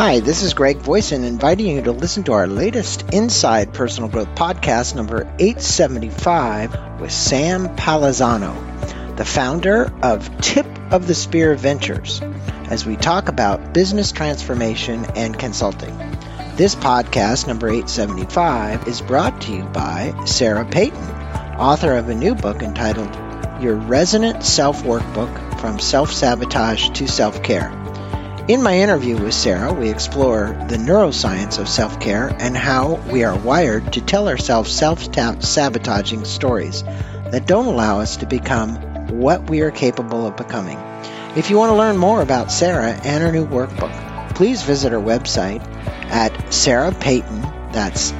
Hi, this is Greg Voisin inviting you to listen to our latest Inside Personal Growth podcast, number 875, with Sam Palazzolo, the founder of Tip of the Spear Ventures, as we talk about business transformation and consulting. This podcast, number 875, is brought to you by Sarah Peyton, author of a new book entitled Your Resonant Self Workbook From Self Sabotage to Self Care. In my interview with Sarah, we explore the neuroscience of self care and how we are wired to tell ourselves self sabotaging stories that don't allow us to become what we are capable of becoming. If you want to learn more about Sarah and her new workbook, please visit her website at Sarah Peyton, that's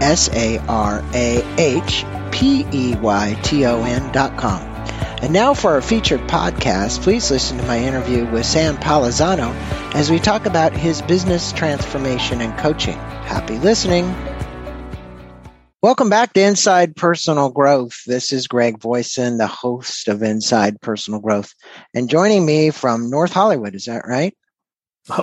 S A R A H P E Y T O N dot com. And now for our featured podcast, please listen to my interview with Sam Palazzolo as we talk about his business transformation and coaching. Happy listening. Welcome back to Inside Personal Growth. This is Greg Voisin, the host of Inside Personal Growth. And joining me from North Hollywood, is that right?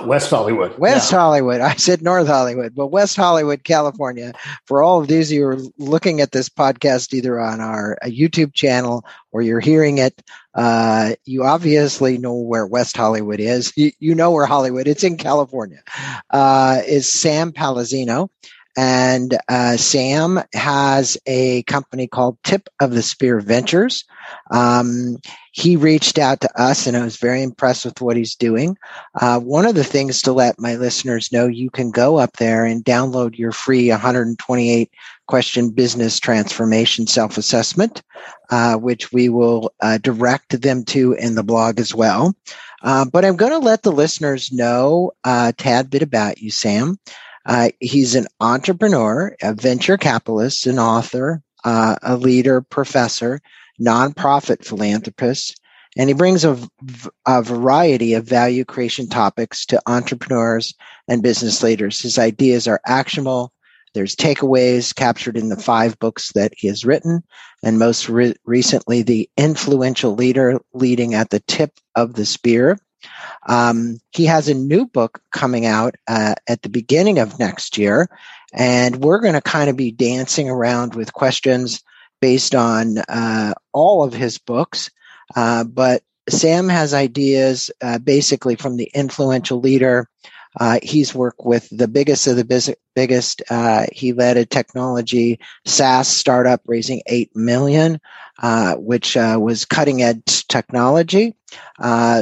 West Hollywood. West yeah. Hollywood. I said North Hollywood, but West Hollywood, California. For all of these you're looking at this podcast either on our YouTube channel or you're hearing it, uh, you obviously know where West Hollywood is. You, you know where Hollywood. It's in California. Uh, is Sam Palazzolo. And uh, Sam has a company called Tip of the Spear Ventures. Um, he reached out to us, and I was very impressed with what he's doing. Uh, one of the things to let my listeners know, you can go up there and download your free 128 question business transformation self assessment, uh, which we will uh, direct them to in the blog as well. Uh, but I'm going to let the listeners know a tad bit about you, Sam. Uh, he's an entrepreneur, a venture capitalist, an author, uh, a leader, professor, nonprofit philanthropist, and he brings a, a variety of value creation topics to entrepreneurs and business leaders. His ideas are actionable. There's takeaways captured in the five books that he has written, and most re- recently, The Influential Leader Leading at the Tip of the Spear. Um, he has a new book coming out uh, at the beginning of next year, and we're going to kind of be dancing around with questions based on uh, all of his books. Uh, but Sam has ideas uh, basically from the influential leader. Uh, he's worked with the biggest of the biz- biggest. Uh, he led a technology SaaS startup raising eight million, uh, which was cutting edge technology.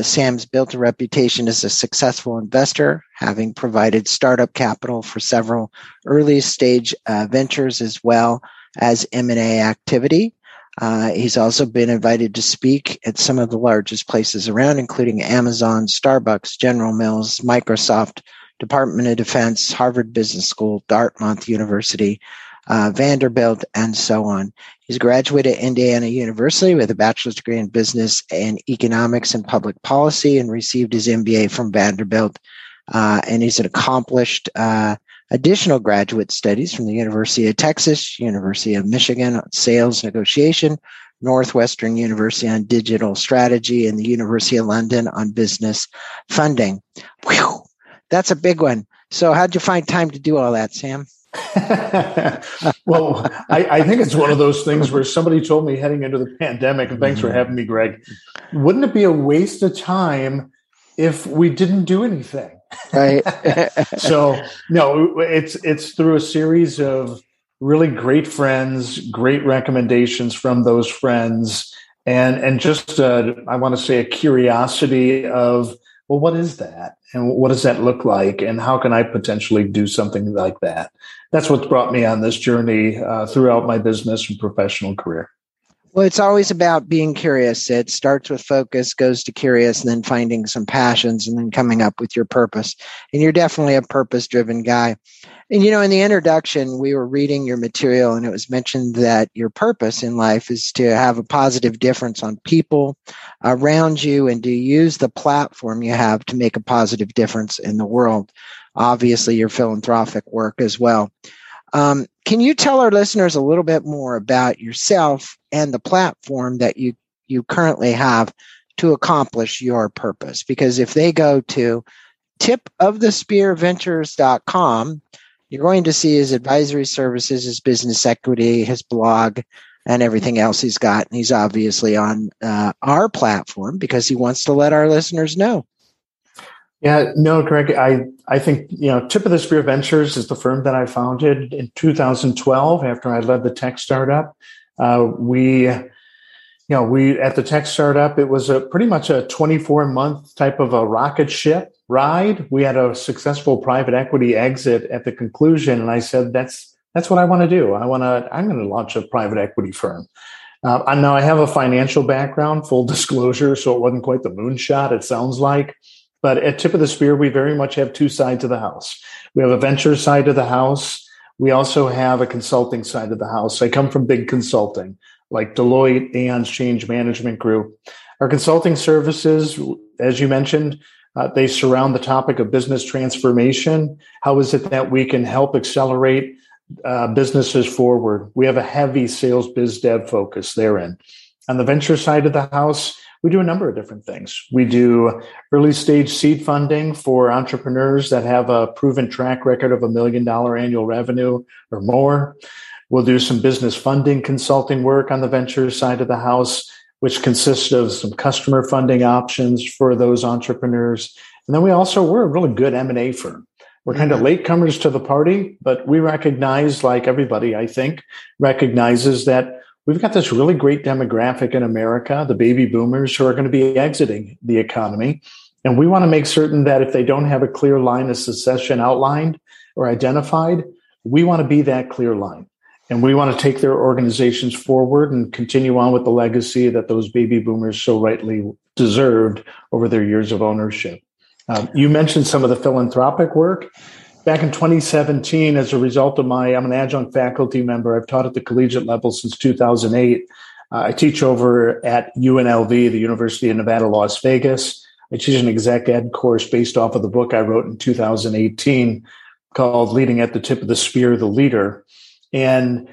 Sam's built a reputation as a successful investor, having provided startup capital for several early stage ventures as well as M&A activity. Uh, he's also been invited to speak at some of the largest places around, including Amazon, Starbucks, General Mills, Microsoft, Department of Defense, Harvard Business School, Dartmouth University, uh, Vanderbilt, and so on. He's graduated at Indiana University with a bachelor's degree in business and economics and public policy and received his MBA from Vanderbilt. Uh, and he's an accomplished uh, additional graduate studies from the University of Texas, University of Michigan on sales negotiation, Northwestern University on digital strategy, and the University of London on business funding. Whew, that's a big one. So, how'd you find time to do all that, Sam? well, I, I, think it's one of those things where somebody told me heading into the pandemic, and thanks for having me, Greg. Wouldn't it be a waste of time if we didn't do anything? right so no it's it's through a series of really great friends great recommendations from those friends and and just uh, i want to say a curiosity of well what is that? And what does that look like? And how can i potentially do something like that? That's what's brought me on this journey uh, throughout my business and professional career well, it's always about being curious. It starts with focus, goes to curious, and then finding some passions and then coming up with your purpose. And you're definitely a purpose driven guy. And you know, in the introduction, we were reading your material and it was mentioned that your purpose in life is to have a positive difference on people around you and to use the platform you have to make a positive difference in the world. Obviously, your philanthropic work as well. Um, can you tell our listeners a little bit more about yourself and the platform that you, you currently have to accomplish your purpose? Because if they go to tipofthespearventures.com, you're going to see his advisory services, his business equity, his blog, and everything else he's got. And he's obviously on uh, our platform because he wants to let our listeners know. Yeah, no, Greg, I, I think, you know, Tip of the Spear Ventures is the firm that I founded in 2012 after I led the tech startup. Uh, we, you know, we, at the tech startup, it was a pretty much a 24 month type of a rocket ship ride. We had a successful private equity exit at the conclusion. And I said, that's, that's what I want to do. I want to, I'm going to launch a private equity firm. Uh, I now I have a financial background, full disclosure, so it wasn't quite the moonshot. It sounds like, but at Tip of the Spear, we very much have two sides of the house. We have a venture side of the house. We also have a consulting side of the house. I come from big consulting, like Deloitte, Aon's Change Management Group. Our consulting services, as you mentioned, uh, they surround the topic of business transformation. How is it that we can help accelerate uh, businesses forward? We have a heavy sales biz dev focus therein. On the venture side of the house, we do a number of different things. We do early stage seed funding for entrepreneurs that have a proven track record of a million dollar annual revenue or more. We'll do some business funding consulting work on the venture side of the house, which consists of some customer funding options for those entrepreneurs. And then we also, we're a really good M&A firm. We're kind of mm-hmm. latecomers to the party, but we recognize, like everybody, I think, recognizes that we've got this really great demographic in America, the baby boomers who are going to be exiting the economy. And we want to make certain that if they don't have a clear line of succession outlined or identified, we want to be that clear line. And we want to take their organizations forward and continue on with the legacy that those baby boomers so rightly deserved over their years of ownership. Um, you mentioned some of the philanthropic work back in 2017, as a result of my, I'm an adjunct faculty member. I've taught at the collegiate level since 2008. Uh, I teach over at UNLV, the University of Nevada, Las Vegas. I teach an exec ed course based off of the book I wrote in 2018 called Leading at the Tip of the Spear, the Leader. And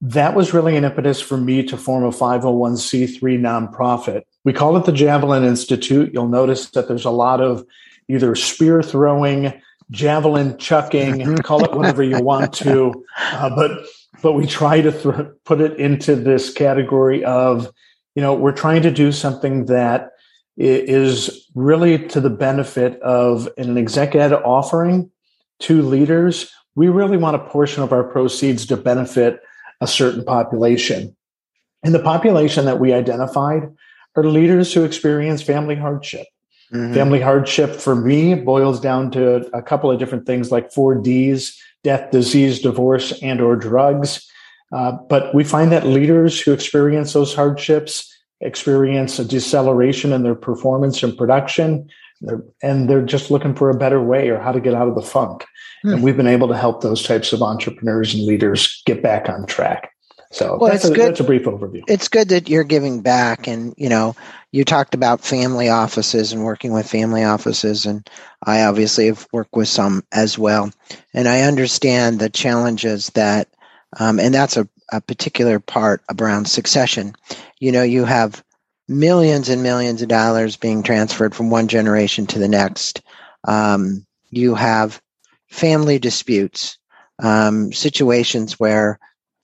that was really an impetus for me to form a 501c3 nonprofit. We call it the Javelin Institute. You'll notice that there's a lot of either spear throwing, javelin chucking, call it whatever you want to, uh, but but we try to th- put it into this category of, you know, we're trying to do something that is really to the benefit of an exec ed offering to leaders. We really want a portion of our proceeds to benefit a certain population. And the population that we identified are leaders who experience family hardship. Mm-hmm. Family hardship for me boils down to a couple of different things like four D's, death, disease, divorce, and or drugs. Uh, but we find that leaders who experience those hardships experience a deceleration in their performance and production, they're, and they're just looking for a better way or how to get out of the funk. Mm. And we've been able to help those types of entrepreneurs and leaders get back on track. So well, that's, a, good. that's a brief overview. It's good that you're giving back. And, you know, you talked about family offices and working with family offices. And I obviously have worked with some as well. And I understand the challenges that, um, and that's a, a particular part around succession. You know, you have millions and millions of dollars being transferred from one generation to the next. Um, you have family disputes, um, situations where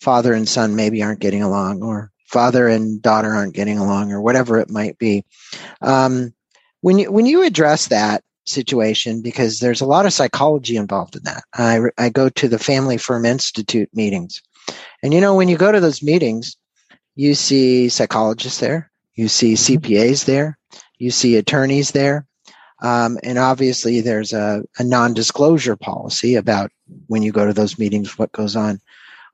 father and son maybe aren't getting along or father and daughter aren't getting along or whatever it might be. Um, when you when you address that situation because there's a lot of psychology involved in that I, I go to the family firm institute meetings. And you know when you go to those meetings you see psychologists there you see mm-hmm. cpas there you see attorneys there. Um, and obviously there's a, a non-disclosure policy about when you go to those meetings what goes on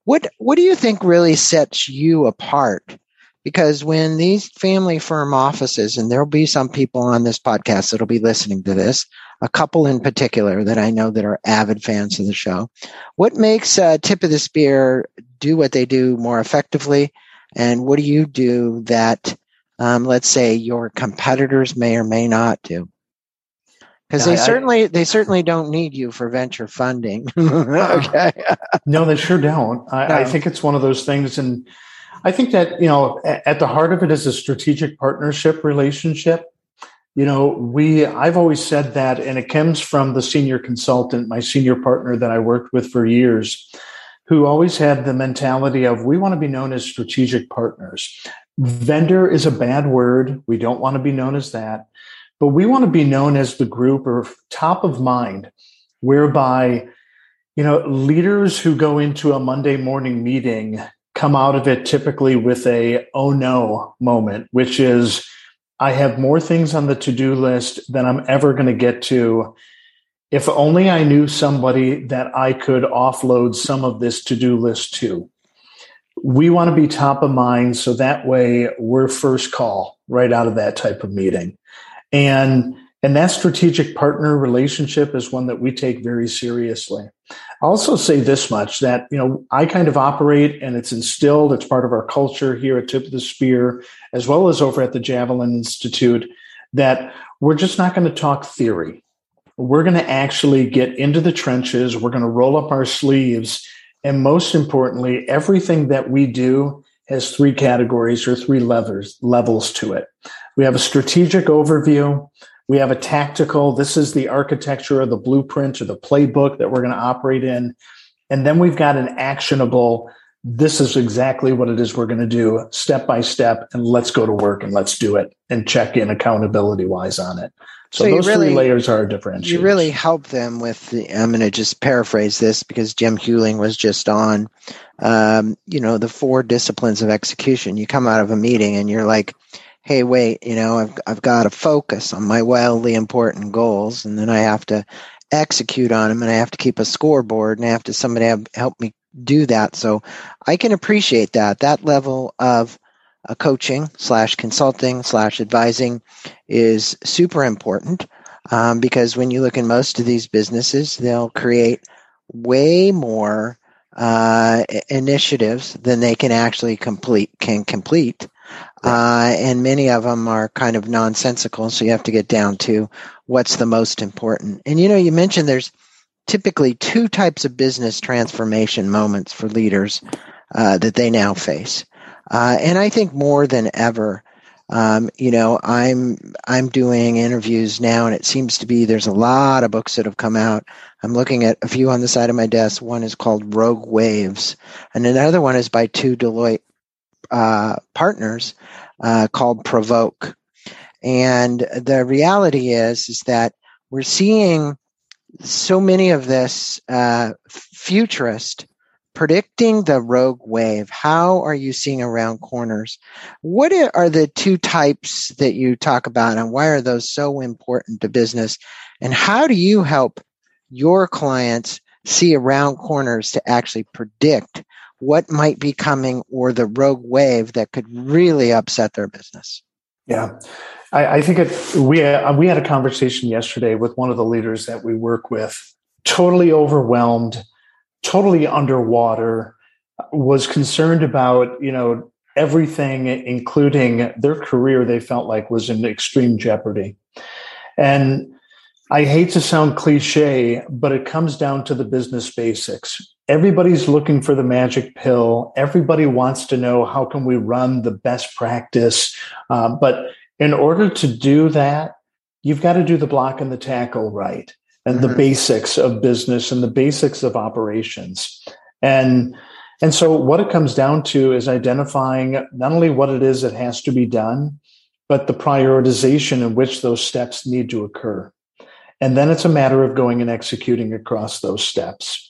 what what do you think really sets you apart? Because when these family firm offices, and there'll be some people on this podcast that'll be listening to this, a couple in particular that I know that are avid fans of the show. What makes uh, Tip of the Spear do what they do more effectively? And what do you do that, um, let's say, your competitors may or may not do? Because they I, certainly they certainly don't need you for venture funding. okay. no, they sure don't. I, no. I, think it's one of those things, and I think that you know at the heart of it is a strategic partnership relationship. you know, we, I've always said that, and it comes from the senior consultant, my senior partner that I worked with for years, who always had the mentality of we want to be known as strategic partners. Vendor is a bad word. We don't want to be known as that, but we want to be known as the group or top of mind, whereby, you know, leaders who go into a Monday morning meeting come out of it typically with a oh no moment, which is, I have more things on the to do list than I'm ever going to get to. If only I knew somebody that I could offload some of this to do list to. We want to be top of mind so that way we're first call right out of that type of meeting. And and that strategic partner relationship is one that we take very seriously. I'll also say this much that, you know, I kind of operate and it's instilled, it's part of our culture here at Tip of the Spear, as well as over at the Javelin Institute, that we're just not going to talk theory. We're going to actually get into the trenches. We're going to roll up our sleeves. And most importantly, everything that we do has three categories or three levers, levels to it. We have a strategic overview. We have a tactical, this is the architecture or the blueprint or the playbook that we're going to operate in. And then we've got an actionable, this is exactly what it is we're going to do step by step, and let's go to work and let's do it and check in accountability wise on it. So, so those really, three layers are different. You really help them with the, I'm going to just paraphrase this because Jim Huling was just on, um, you know, the four disciplines of execution. You come out of a meeting and you're like, hey, wait, you know, I've, I've got to focus on my wildly important goals and then I have to execute on them and I have to keep a scoreboard and I have to somebody have, help me do that. So I can appreciate that. That level of uh, coaching slash consulting slash advising is super important um, because when you look in most of these businesses, they'll create way more uh, initiatives than they can actually complete can complete uh, and many of them are kind of nonsensical. So you have to get down to what's the most important. And you know, you mentioned there's typically two types of business transformation moments for leaders uh, that they now face. Uh, and I think more than ever, um, you know, I'm I'm doing interviews now, and it seems to be there's a lot of books that have come out. I'm looking at a few on the side of my desk. One is called Rogue Waves, and another one is by two Deloitte uh, partners uh, called Provoke. And the reality is, is that we're seeing so many of this uh, futurist predicting the rogue wave. How are you seeing around corners? What are the two types that you talk about, and why are those so important to business? And how do you help your clients see around corners to actually predict what might be coming or the rogue wave that could really upset their business. Yeah, I, I think it, we uh, we had a conversation yesterday with one of the leaders that we work with, totally overwhelmed, totally underwater, was concerned about you know everything, including their career. They felt like was in extreme jeopardy, and I hate to sound cliche, but it comes down to the business basics everybody's looking for the magic pill. Everybody wants to know how can we run the best practice. Uh, but in order to do that, you've got to do the block and the tackle right and mm-hmm. the basics of business and the basics of operations. And and so what it comes down to is identifying not only what it is that has to be done, but the prioritization in which those steps need to occur. And then it's a matter of going and executing across those steps.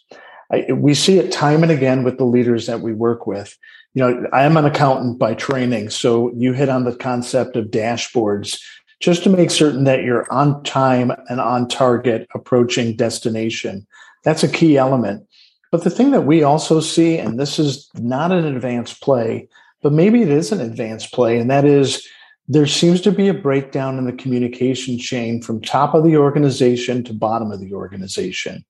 I, we see it time and again with the leaders that we work with. You know, I am an accountant by training, so you hit on the concept of dashboards just to make certain that you're on time and on target approaching destination. That's a key element. But the thing that we also see, and this is not an advanced play, but maybe it is an advanced play, and that is there seems to be a breakdown in the communication chain from top of the organization to bottom of the organization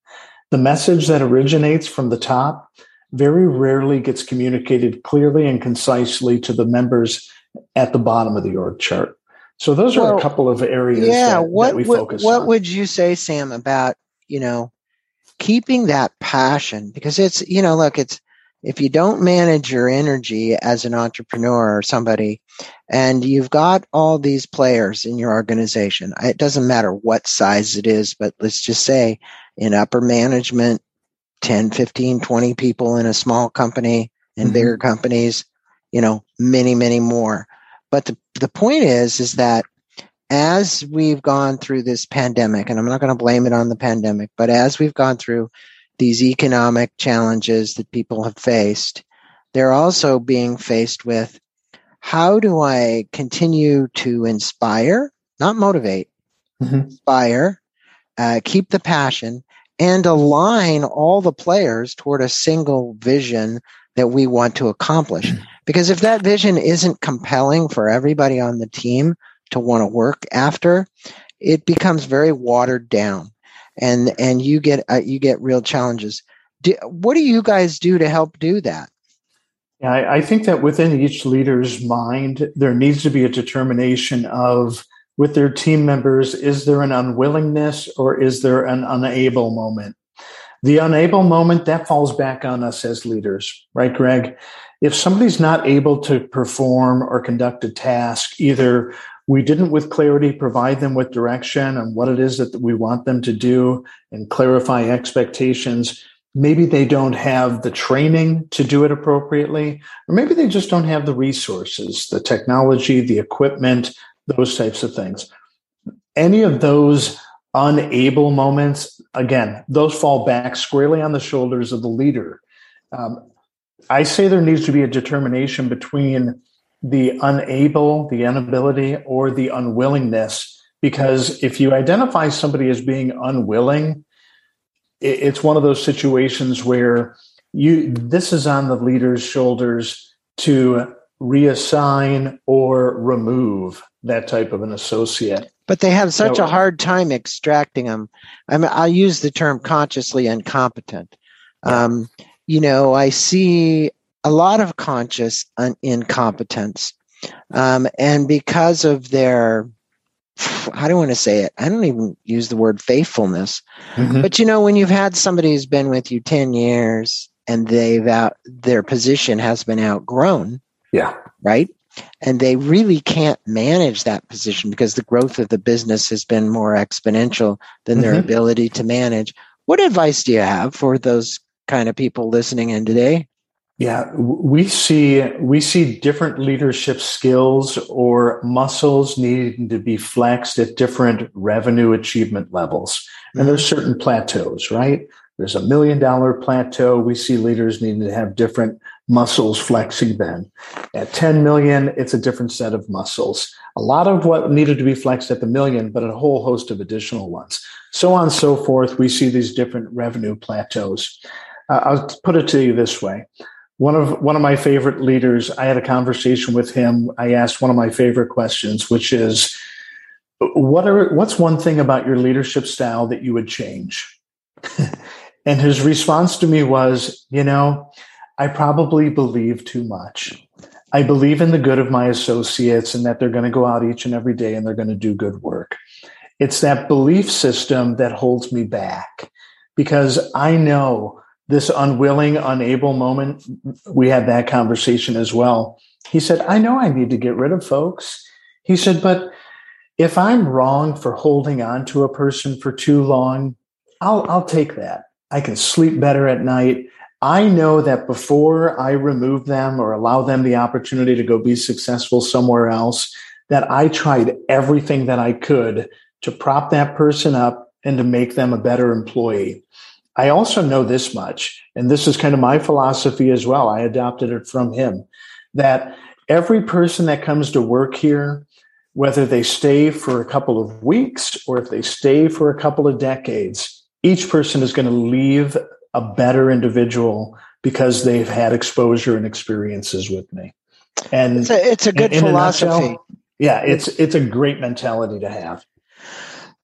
the message that originates from the top very rarely gets communicated clearly and concisely to the members at the bottom of the org chart. So those are a couple of areas yeah, that, what, that we focus on. what, would you say, Sam, about, you know, keeping that passion? Because it's, you know, look, it's if you don't manage your energy as an entrepreneur or somebody, and you've got all these players in your organization. It doesn't matter what size it is, but let's just say in upper management, 10, 15, 20 people in a small company and mm-hmm. bigger companies, you know, many, many more. But the, the point is, is that as we've gone through this pandemic, and I'm not going to blame it on the pandemic, but as we've gone through these economic challenges that people have faced, they're also being faced with how do I continue to inspire, not motivate, mm-hmm. inspire, uh, keep the passion, and align all the players toward a single vision that we want to accomplish. Because if that vision isn't compelling for everybody on the team to want to work after, it becomes very watered down, and and you get uh, you get real challenges. Do, what do you guys do to help do that? Yeah, I, I think that within each leader's mind, there needs to be a determination of with their team members is there an unwillingness or is there an unable moment? The unable moment that falls back on us as leaders, right, Greg? If somebody's not able to perform or conduct a task, either we didn't with clarity provide them with direction on what it is that we want them to do and clarify expectations, maybe they don't have the training to do it appropriately, or maybe they just don't have the resources, the technology, the equipment, those types of things. Any of those unable moments, again, those fall back squarely on the shoulders of the leader. Um, I say there needs to be a determination between the unable, the inability, or the unwillingness. Because if you identify somebody as being unwilling, it's one of those situations where you this is on the leader's shoulders to reassign or remove that type of an associate. But they have such a hard time extracting them. I mean, I use the term consciously incompetent. Yeah. Um, you know, I see a lot of conscious un- incompetence. Um, and because of their I don't want to say it. I don't even use the word faithfulness. Mm-hmm. But you know, when you've had somebody who's been with you 10 years and they've out, their position has been outgrown. Yeah. Right. And they really can't manage that position because the growth of the business has been more exponential than mm-hmm. their ability to manage. What advice do you have for those kind of people listening in today? Yeah, we see we see different leadership skills or muscles needing to be flexed at different revenue achievement levels. And there's mm-hmm. certain plateaus, right? There's a million dollar plateau. We see leaders needing to have different muscles flexing then. At 10 million, it's a different set of muscles. A lot of what needed to be flexed at the million, but a whole host of additional ones. So on and so forth. We see these different revenue plateaus. Uh, I'll put it to you this way one of one of my favorite leaders i had a conversation with him i asked one of my favorite questions which is what are what's one thing about your leadership style that you would change and his response to me was you know i probably believe too much i believe in the good of my associates and that they're going to go out each and every day and they're going to do good work it's that belief system that holds me back because i know this unwilling, unable moment, we had that conversation as well. He said, I know I need to get rid of folks. He said, but if I'm wrong for holding on to a person for too long, I'll, I'll take that. I can sleep better at night. I know that before I remove them or allow them the opportunity to go be successful somewhere else, that I tried everything that I could to prop that person up and to make them a better employee. I also know this much, and this is kind of my philosophy as well. I adopted it from him that every person that comes to work here, whether they stay for a couple of weeks or if they stay for a couple of decades, each person is going to leave a better individual because they've had exposure and experiences with me. And it's a, it's a good in, philosophy. In nutshell, yeah, it's it's a great mentality to have.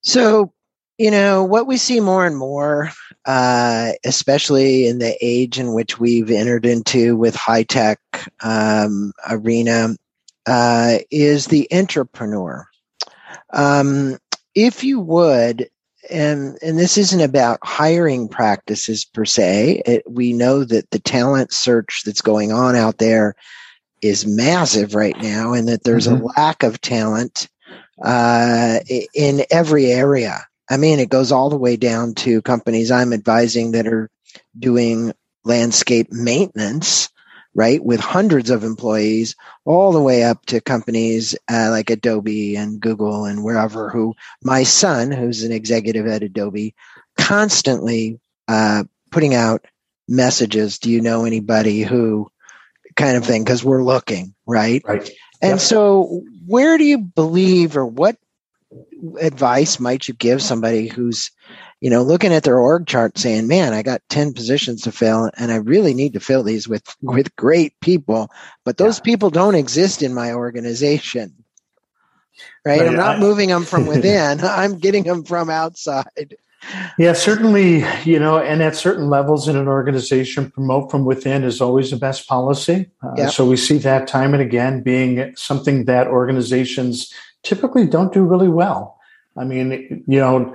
So, you know, what we see more and more uh, especially in the age in which we've entered into with high tech um, arena, uh, is the entrepreneur. Um, if you would, and and this isn't about hiring practices per se. It, we know that the talent search that's going on out there is massive right now, and that there's mm-hmm. a lack of talent uh, in every area. I mean, it goes all the way down to companies I'm advising that are doing landscape maintenance, right, with hundreds of employees, all the way up to companies uh, like Adobe and Google and wherever. Who my son, who's an executive at Adobe, constantly uh, putting out messages. Do you know anybody who? Kind of thing, because we're looking, right? Right. And yep. so, where do you believe, or what advice might you give somebody who's you know looking at their org chart saying man i got 10 positions to fill and i really need to fill these with with great people but those yeah. people don't exist in my organization right, right. i'm not I, moving them from within i'm getting them from outside yeah certainly you know and at certain levels in an organization promote from within is always the best policy uh, yep. so we see that time and again being something that organizations typically don't do really well. I mean, you know,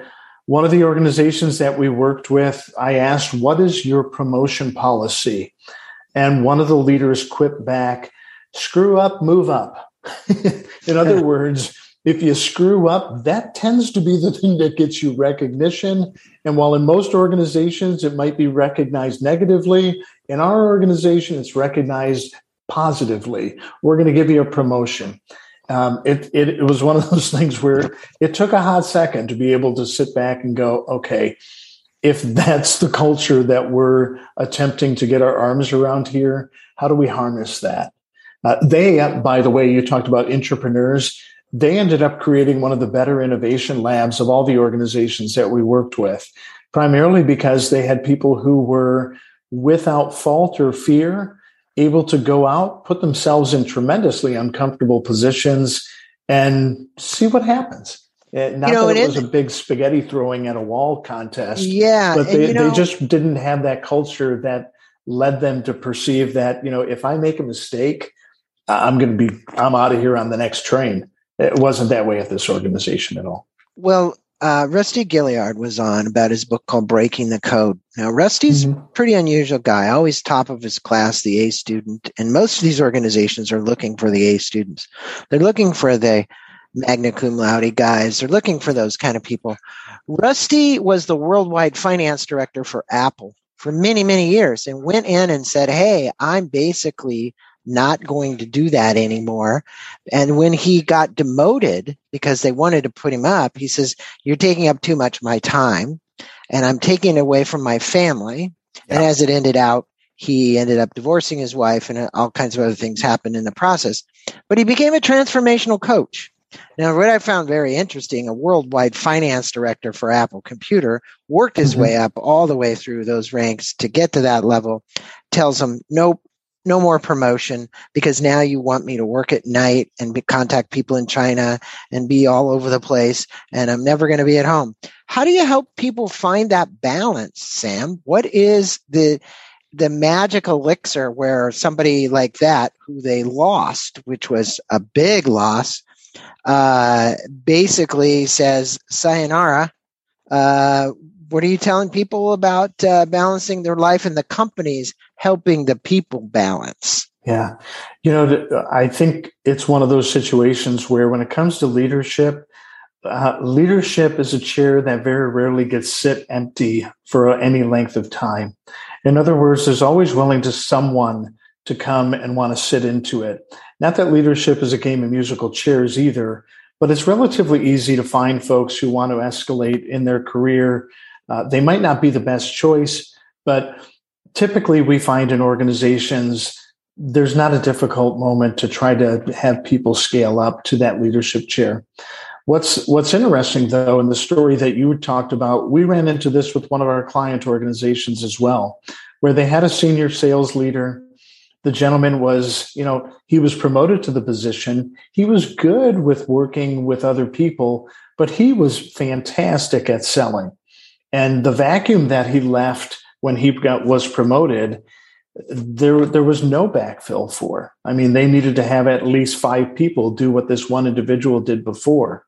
one of the organizations that we worked with, I asked, What is your promotion policy? And one of the leaders quipped back, Screw up, move up. In other words, if you screw up, that tends to be the thing that gets you recognition. And while in most organizations it might be recognized negatively, in our organization it's recognized positively. We're going to give you a promotion um, it, it, it was one of those things where it took a hot second to be able to sit back and go, okay, if that's the culture that we're attempting to get our arms around here, how do we harness that? Uh, they, by the way, you talked about entrepreneurs. They ended up creating one of the better innovation labs of all the organizations that we worked with, primarily because they had people who were without fault or fear able to go out, put themselves in tremendously uncomfortable positions, and see what happens. Uh, not you know, that it, it was a big spaghetti throwing at a wall contest. Yeah. But they, you know, they just didn't have that culture that led them to perceive that, you know, if I make a mistake, I'm going to be, I'm out of here on the next train. It wasn't that way at this organization at all. Well, uh, Rusty Gaillard was on about his book called Breaking the Code. Now, Rusty's mm-hmm. pretty unusual guy, always top of his class, the A student, and most of these organizations are looking for the A students. They're looking for the magna cum laude guys. They're looking for those kind of people. Rusty was the worldwide finance director for Apple for many, many years and went in and said, Hey, I'm basically not going to do that anymore. And when he got demoted because they wanted to put him up, he says, You're taking up too much of my time and I'm taking away from my family. Yeah. And as it ended out, he ended up divorcing his wife and all kinds of other things happened in the process. But he became a transformational coach. Now, what I found very interesting, a worldwide finance director for Apple Computer worked his mm-hmm. way up all the way through those ranks to get to that level, tells him, nope, no more promotion because now you want me to work at night and be, contact people in China and be all over the place and I'm never going to be at home. How do you help people find that balance, Sam? What is the the magic elixir where somebody like that who they lost, which was a big loss, uh, basically says sayonara, uh, what are you telling people about uh, balancing their life and the companies helping the people balance? Yeah. You know, I think it's one of those situations where when it comes to leadership, uh, leadership is a chair that very rarely gets sit empty for any length of time. In other words, there's always willing to someone to come and want to sit into it. Not that leadership is a game of musical chairs either, but it's relatively easy to find folks who want to escalate in their career uh, they might not be the best choice, but typically we find in organizations there's not a difficult moment to try to have people scale up to that leadership chair. What's what's interesting though in the story that you talked about, we ran into this with one of our client organizations as well, where they had a senior sales leader. The gentleman was, you know, he was promoted to the position. He was good with working with other people, but he was fantastic at selling. And the vacuum that he left when he got was promoted, there there was no backfill for. I mean, they needed to have at least five people do what this one individual did before.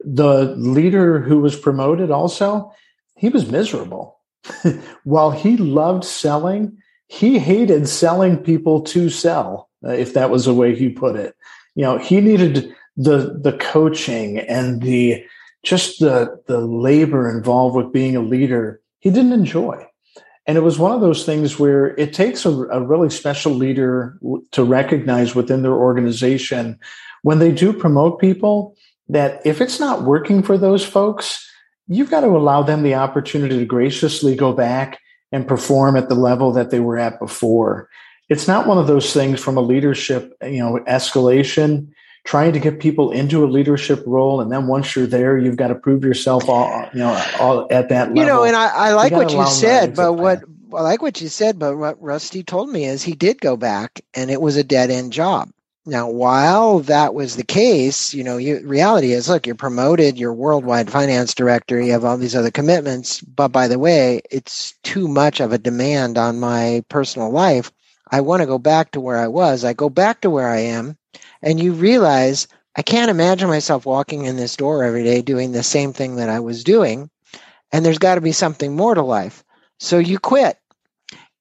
The leader who was promoted also, he was miserable. While he loved selling, he hated selling people to sell. if that was the way he put it. You know, he needed the the coaching and the just the the labor involved with being a leader. He didn't enjoy. And it was one of those things where it takes a, a really special leader to recognize within their organization when they do promote people that if it's not working for those folks, you've got to allow them the opportunity to graciously go back and perform at the level that they were at before. It's not one of those things from a leadership, you know, escalation, trying to get people into a leadership role, and then once you're there, you've got to prove yourself all, you know, all at that level. You know, and I, I like you what you said, but what I like what you said, but what Rusty told me is he did go back, and it was a dead end job. Now, while that was the case, you know, you, reality is, look, you're promoted, you're worldwide finance director, you have all these other commitments, but by the way, it's too much of a demand on my personal life. I want to go back to where I was. I go back to where I am, and you realize I can't imagine myself walking in this door every day doing the same thing that I was doing, and there's got to be something more to life. So you quit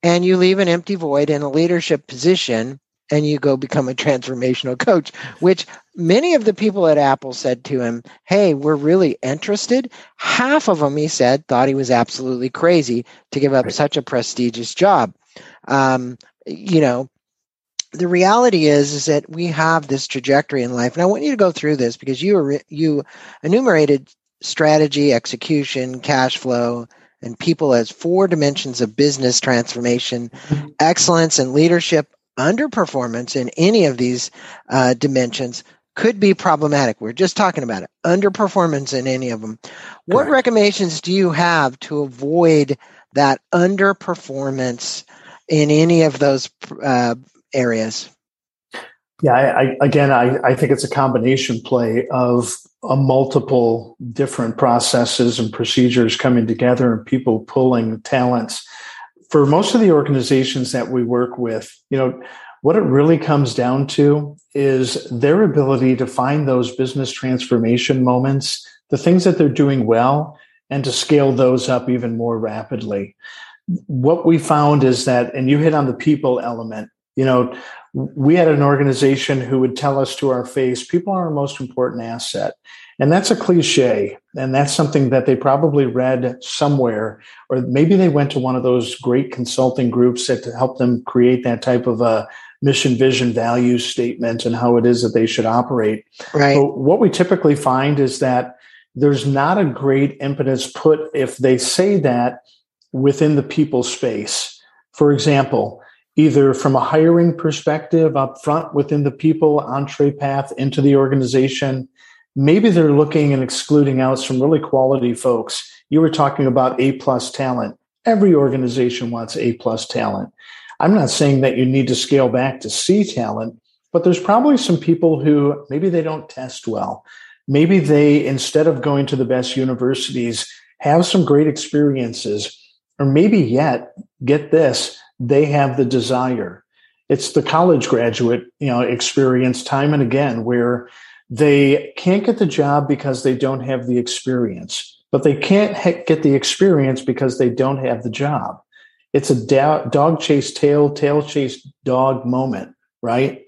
and you leave an empty void in a leadership position and you go become a transformational coach, which many of the people at Apple said to him, Hey, we're really interested. Half of them, he said, thought he was absolutely crazy to give up right. such a prestigious job. Um, you know, the reality is is that we have this trajectory in life and i want you to go through this because you you enumerated strategy execution cash flow and people as four dimensions of business transformation mm-hmm. excellence and leadership underperformance in any of these uh, dimensions could be problematic. We're just talking about it. Underperformance in any of them. What Correct. recommendations do you have to avoid that underperformance in any of those uh, areas? Yeah, I, I, again, I, I think it's a combination play of a multiple different processes and procedures coming together and people pulling talents for most of the organizations that we work with, you know, what it really comes down to is their ability to find those business transformation moments, the things that they're doing well, and to scale those up even more rapidly. What we found is that, and you hit on the people element, you know, we had an organization who would tell us to our face, people are our most important asset. And that's a cliche. And that's something that they probably read somewhere, or maybe they went to one of those great consulting groups that help them create that type of a mission, vision, value statement and how it is that they should operate. Right. But what we typically find is that there's not a great impetus put if they say that within the people space. For example, either from a hiring perspective up front within the people entree path into the organization, maybe they're looking and excluding out some really quality folks. You were talking about A plus talent. Every organization wants A plus talent. I'm not saying that you need to scale back to C talent, but there's probably some people who maybe they don't test well. Maybe they, instead of going to the best universities, have some great experiences, or maybe yet, get this, they have the desire. It's the college graduate, you know, experience time and again where they can't get the job because they don't have the experience, but they can't ha- get the experience because they don't have the job. It's a da- dog chase tail, tail chase dog moment, right?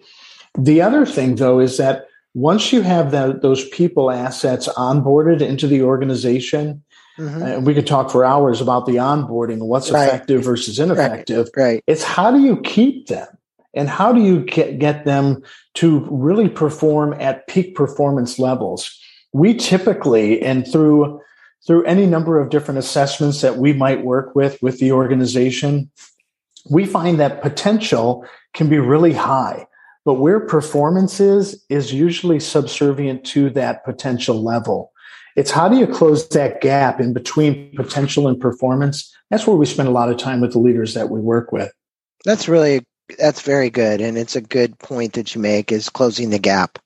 The other thing, though, is that once you have that, those people assets onboarded into the organization, mm-hmm. and we could talk for hours about the onboarding, what's right. effective versus ineffective. Right. right. It's how do you keep them? And how do you get, get them to really perform at peak performance levels? We typically, and through through any number of different assessments that we might work with with the organization, we find that potential can be really high. But where performance is, is usually subservient to that potential level. It's how do you close that gap in between potential and performance? That's where we spend a lot of time with the leaders that we work with. That's really that's very good, and it's a good point that you make is closing the gap.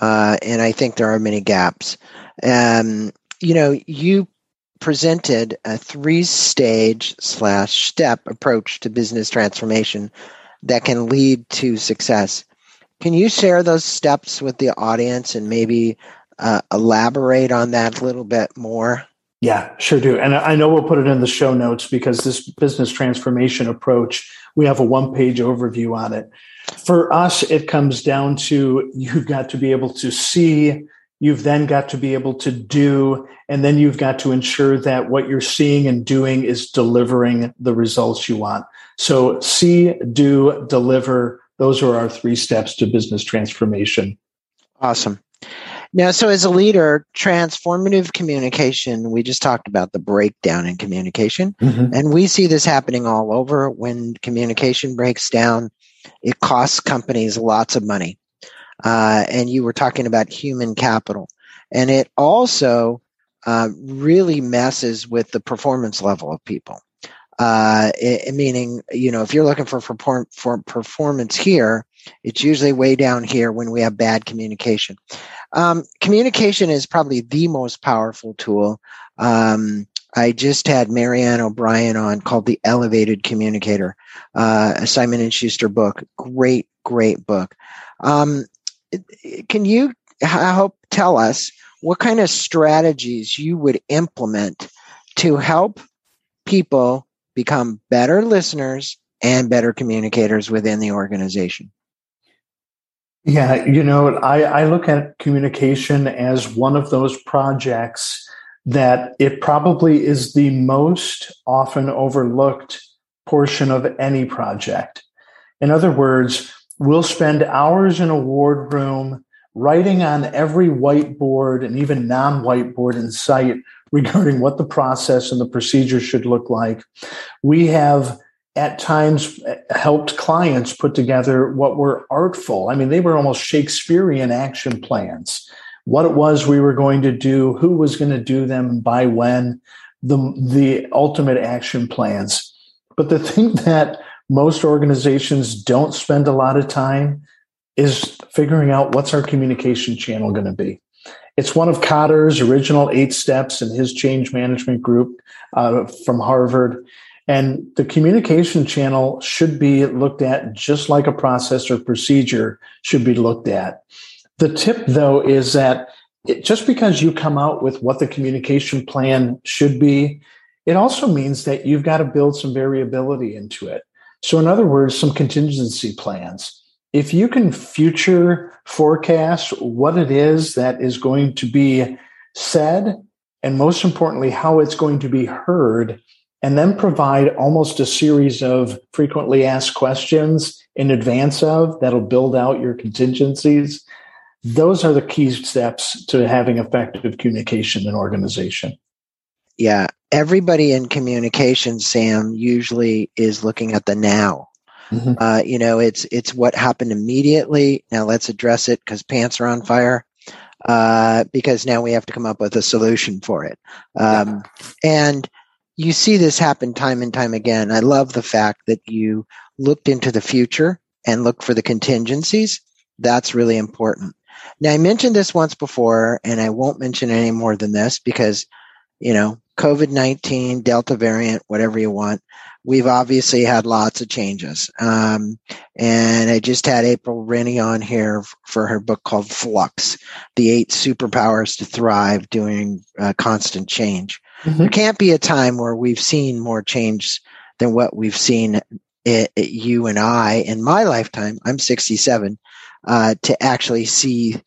Uh, and I think there are many gaps. Um, you know, you presented a three-stage slash step approach to business transformation that can lead to success. Can you share those steps with the audience and maybe uh, elaborate on that a little bit more? Yeah, sure do. And I know we'll put it in the show notes because this business transformation approach, we have a one page overview on it. For us, it comes down to you've got to be able to see, you've then got to be able to do, and then you've got to ensure that what you're seeing and doing is delivering the results you want. So, see, do, deliver. Those are our three steps to business transformation. Awesome. Now, so as a leader, transformative communication, we just talked about the breakdown in communication. Mm-hmm. And we see this happening all over. When communication breaks down, it costs companies lots of money. Uh, and you were talking about human capital. And it also uh, really messes with the performance level of people. Uh, it, meaning, you know, if you're looking for, for, for performance here, it's usually way down here when we have bad communication. Um, communication is probably the most powerful tool. Um, I just had Marianne O'Brien on called The Elevated Communicator, uh, a Simon and Schuster book. Great, great book. Um, can you help tell us what kind of strategies you would implement to help people become better listeners and better communicators within the organization? Yeah, you know, I, I look at communication as one of those projects that it probably is the most often overlooked portion of any project. In other words, we'll spend hours in a wardroom writing on every whiteboard and even non whiteboard in sight regarding what the process and the procedure should look like. We have at times helped clients put together what were artful. I mean, they were almost Shakespearean action plans. What it was we were going to do, who was going to do them, by when, the the ultimate action plans. But the thing that most organizations don't spend a lot of time is figuring out what's our communication channel going to be. It's one of Kotter's original eight steps in his change management group uh, from Harvard. And the communication channel should be looked at just like a process or procedure should be looked at. The tip, though, is that it, just because you come out with what the communication plan should be, it also means that you've got to build some variability into it. So, in other words, some contingency plans. If you can future forecast what it is that is going to be said, and most importantly, how it's going to be heard, and then provide almost a series of frequently asked questions in advance of that'll build out your contingencies. Those are the key steps to having effective communication in organization. Yeah. Everybody in communication, Sam, usually is looking at the now. Mm-hmm. Uh, you know, it's it's what happened immediately. Now let's address it because pants are on fire. Uh, because now we have to come up with a solution for it. Um, yeah. And you see this happen time and time again. I love the fact that you looked into the future and looked for the contingencies. That's really important. Now, I mentioned this once before, and I won't mention any more than this because, you know, COVID 19, Delta variant, whatever you want, we've obviously had lots of changes. Um, and I just had April Rinne on here for her book called Flux The Eight Superpowers to Thrive During uh, Constant Change. Mm-hmm. There can't be a time where we've seen more change than what we've seen it, it, you and I in my lifetime. I'm 67 uh, to actually see,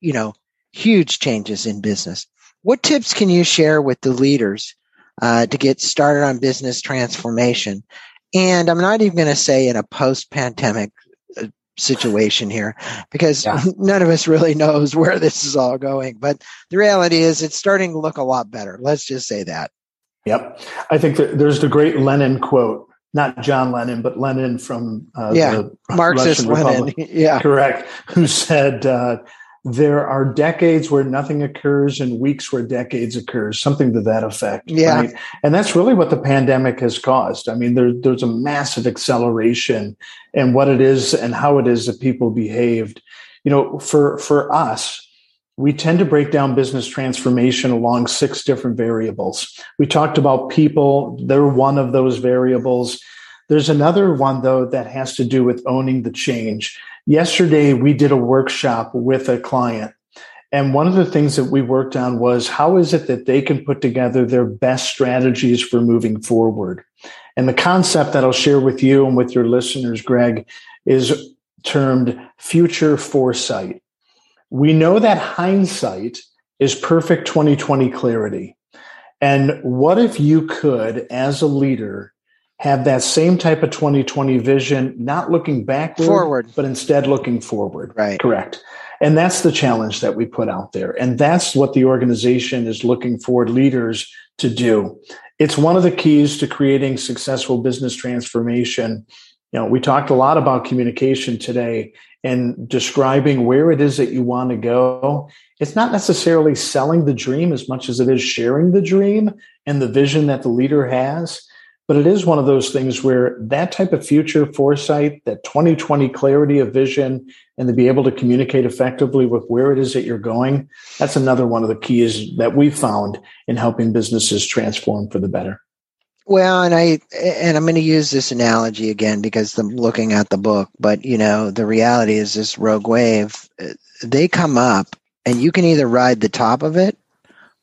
you know, huge changes in business. What tips can you share with the leaders uh, to get started on business transformation? And I'm not even going to say in a post-pandemic situation here because yeah. none of us really knows where this is all going. But the reality is it's starting to look a lot better. Let's just say that. Yep. I think that there's the great Lenin quote, not John Lennon, but Lenin from uh, yeah, the Marxist Russian Lenin. Republic, yeah. Correct. Who said, uh, there are decades where nothing occurs and weeks where decades occurs, something to that effect. Yeah. Right? And that's really what the pandemic has caused. I mean, there, there's a massive acceleration in what it is and how it is that people behaved. You know, for, for us, we tend to break down business transformation along six different variables. We talked about people. They're one of those variables. There's another one, though, that has to do with owning the change. Yesterday, we did a workshop with a client, And one of the things that we worked on was how is it that they can put together their best strategies for moving forward? And the concept that I'll share with you and with your listeners, Greg, is termed future foresight. We know that hindsight is perfect 2020 clarity. And what if you could, as a leader, have that same type of 2020 vision, not looking backward, forward, but instead looking forward? Right. Correct. And that's the challenge that we put out there. And that's what the organization is looking for leaders to do. It's one of the keys to creating successful business transformation. You know, we talked a lot about communication today and describing where it is that you want to go. It's not necessarily selling the dream as much as it is sharing the dream and the vision that the leader has. But it is one of those things where that type of future foresight, that 2020 clarity of vision, and to be able to communicate effectively with where it is that you're going, that's another one of the keys that we've found in helping businesses transform for the better. Well, and I and I'm going to use this analogy again because I'm looking at the book, but you know, the reality is this rogue wave, uh, they come up and you can either ride the top of it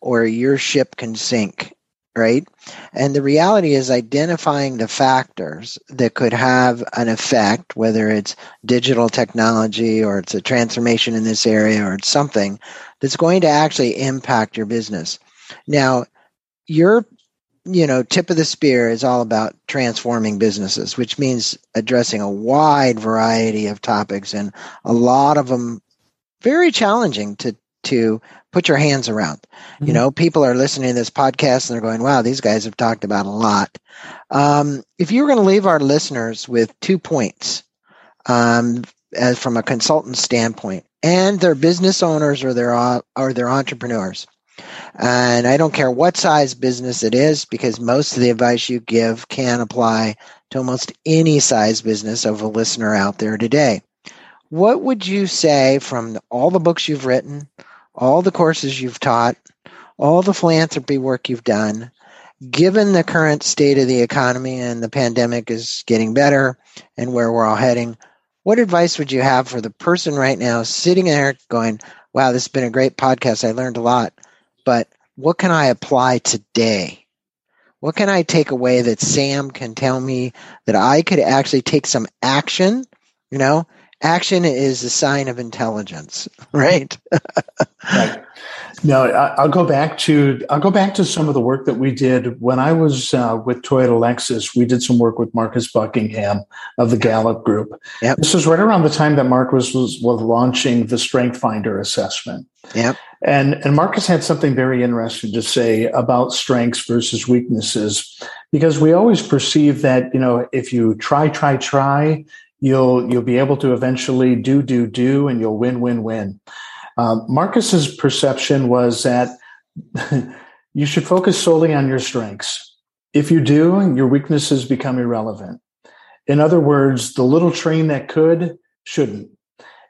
or your ship can sink right? And the reality is identifying the factors that could have an effect, whether it's digital technology or it's a transformation in this area or it's something that's going to actually impact your business. Now, your you know, tip of the spear is all about transforming businesses, which means addressing a wide variety of topics and a lot of them very challenging to to put your hands around. Mm-hmm. You know, people are listening to this podcast and they're going, wow, these guys have talked about a lot. Um, if you were going to leave our listeners with two points um, as from a consultant standpoint, and they're business owners or they're, or they're entrepreneurs, and I don't care what size business it is because most of the advice you give can apply to almost any size business of a listener out there today. What would you say from all the books you've written, all the courses you've taught, all the philanthropy work you've done, given the current state of the economy and the pandemic is getting better and where we're all heading, what advice would you have for the person right now sitting there going, wow, this has been a great podcast. I learned a lot, but what can I apply today? What can I take away that Sam can tell me that I could actually take some action? You know, action is a sign of intelligence, right? right. No, I'll go back to I'll go back to some of the work that we did when I was uh, with Toyota Lexus. We did some work with Marcus Buckingham of the Gallup Group. Yep. This was right around the time that Marcus was, was launching the Strength Finder assessment. Yep. And and Marcus had something very interesting to say about strengths versus weaknesses, because we always perceive that you know if you try, try, try, you'll you'll be able to eventually do do do and you'll win win win. Um, marcus's perception was that you should focus solely on your strengths. If you do your weaknesses become irrelevant. In other words the little train that could shouldn't.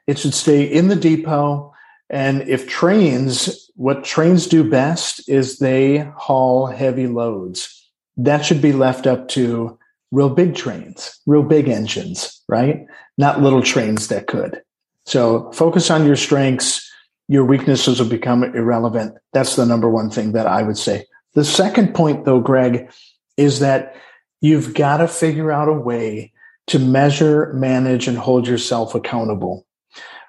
It should stay in the depot and if trains what trains do best is they haul heavy loads. That should be left up to real big trains, real big engines, right? Not little trains that could. So focus on your strengths. Your weaknesses will become irrelevant. That's the number one thing that I would say. The second point, though, Greg, is that you've got to figure out a way to measure, manage, and hold yourself accountable.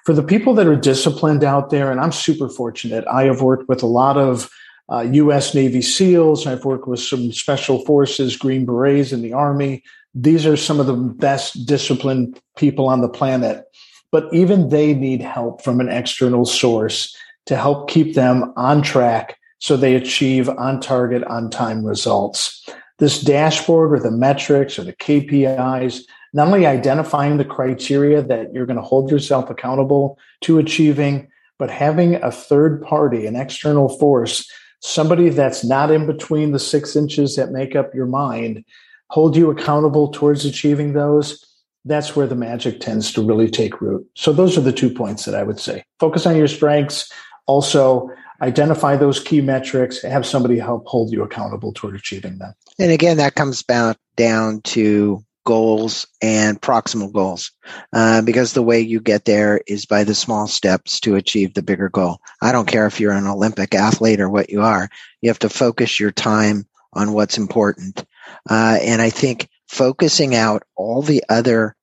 For the people that are disciplined out there, and I'm super fortunate, I have worked with a lot of uh, U.S. Navy SEALs. I've worked with some special forces, Green Berets in the Army. These are some of the best disciplined people on the planet. But even they need help from an external source to help keep them on track so they achieve on target, on time results. This dashboard or the metrics or the KPIs, not only identifying the criteria that you're going to hold yourself accountable to achieving, but having a third party, an external force somebody that's not in between the six inches that make up your mind hold you accountable towards achieving those that's where the magic tends to really take root. So those are the two points that i would say. Focus on your strengths. Also identify those key metrics. Have somebody help hold you accountable toward achieving them. And again that comes back down to goals and proximal goals uh, because the way you get there is by the small steps to achieve the bigger goal. I don't care if you're an Olympic athlete or what you are, you have to focus your time on what's important. Uh, and I think focusing out all the other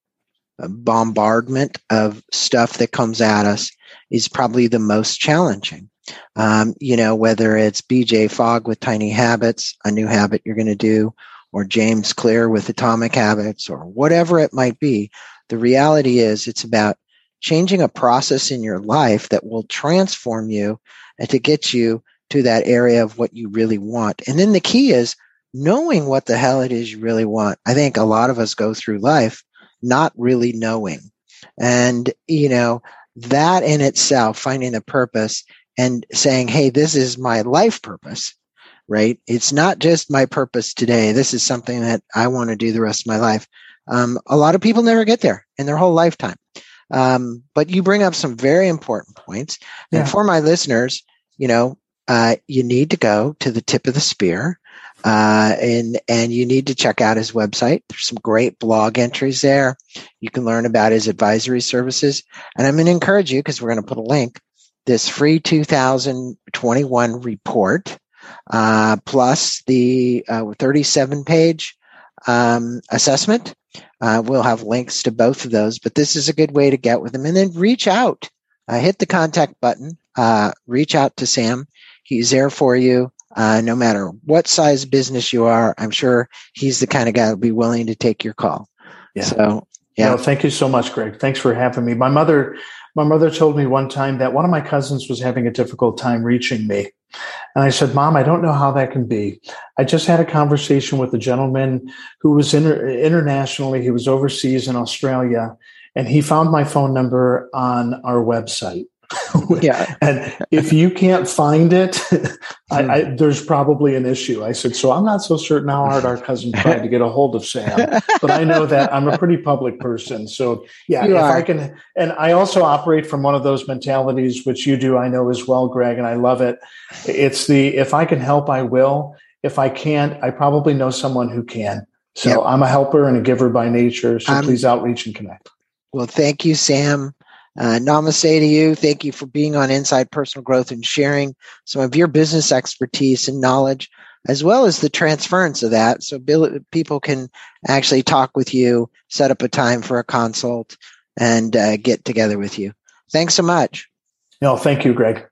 bombardment of stuff that comes at us is probably the most challenging. Um, you know, whether it's BJ Fogg with Tiny Habits, a new habit you're going to do, or James Clear with Atomic Habits, or whatever it might be, the reality is it's about changing a process in your life that will transform you and to get you to that area of what you really want. And then the key is knowing what the hell it is you really want. I think a lot of us go through life not really knowing. And, you know, that in itself, finding a purpose and saying, Hey, this is my life purpose, right? It's not just my purpose today. This is something that I want to do the rest of my life. Um, a lot of people never get there in their whole lifetime. Um, but you bring up some very important points. Yeah. And for my listeners, you know, uh, you need to go to the tip of the spear. Uh, and and you need to check out his website. There's some great blog entries there. You can learn about his advisory services. And I'm going to encourage you because we're going to put a link. This free 2021 report, uh, plus the uh, 37 page um, assessment. Uh, we'll have links to both of those, but this is a good way to get with them And then reach out, uh, hit the contact button, uh, reach out to Sam. He's there for you. Uh, no matter what size business you are, I'm sure he's the kind of guy who'll be willing to take your call. Yeah. So, yeah. No, thank you so much, Greg. Thanks for having me. My mother, my mother told me one time that one of my cousins was having a difficult time reaching me. And I said, Mom, I don't know how that can be. I just had a conversation with a gentleman who was inter- internationally, he was overseas in Australia, and he found my phone number on our website. yeah. and if you can't find it, I, I, hmm. there's probably an issue. I said, so I'm not so certain how hard our cousin tried to get a hold of Sam, but I know that I'm a pretty public person. So yeah, you if are. I can, and I also operate from one of those mentalities, which you do, I know as well, Greg, and I love it. It's the, if I can help, I will. If I can't, I probably know someone who can. So yep. I'm a helper and a giver by nature. So please outreach and connect. Well, thank you, Sam. Uh, namaste to you. Thank you for being on Inside Personal Growth and sharing some of your business expertise and knowledge, as well as the transference of that. So people can actually talk with you, set up a time for a consult, and uh, get together with you. Thanks so much. No, thank you, Greg.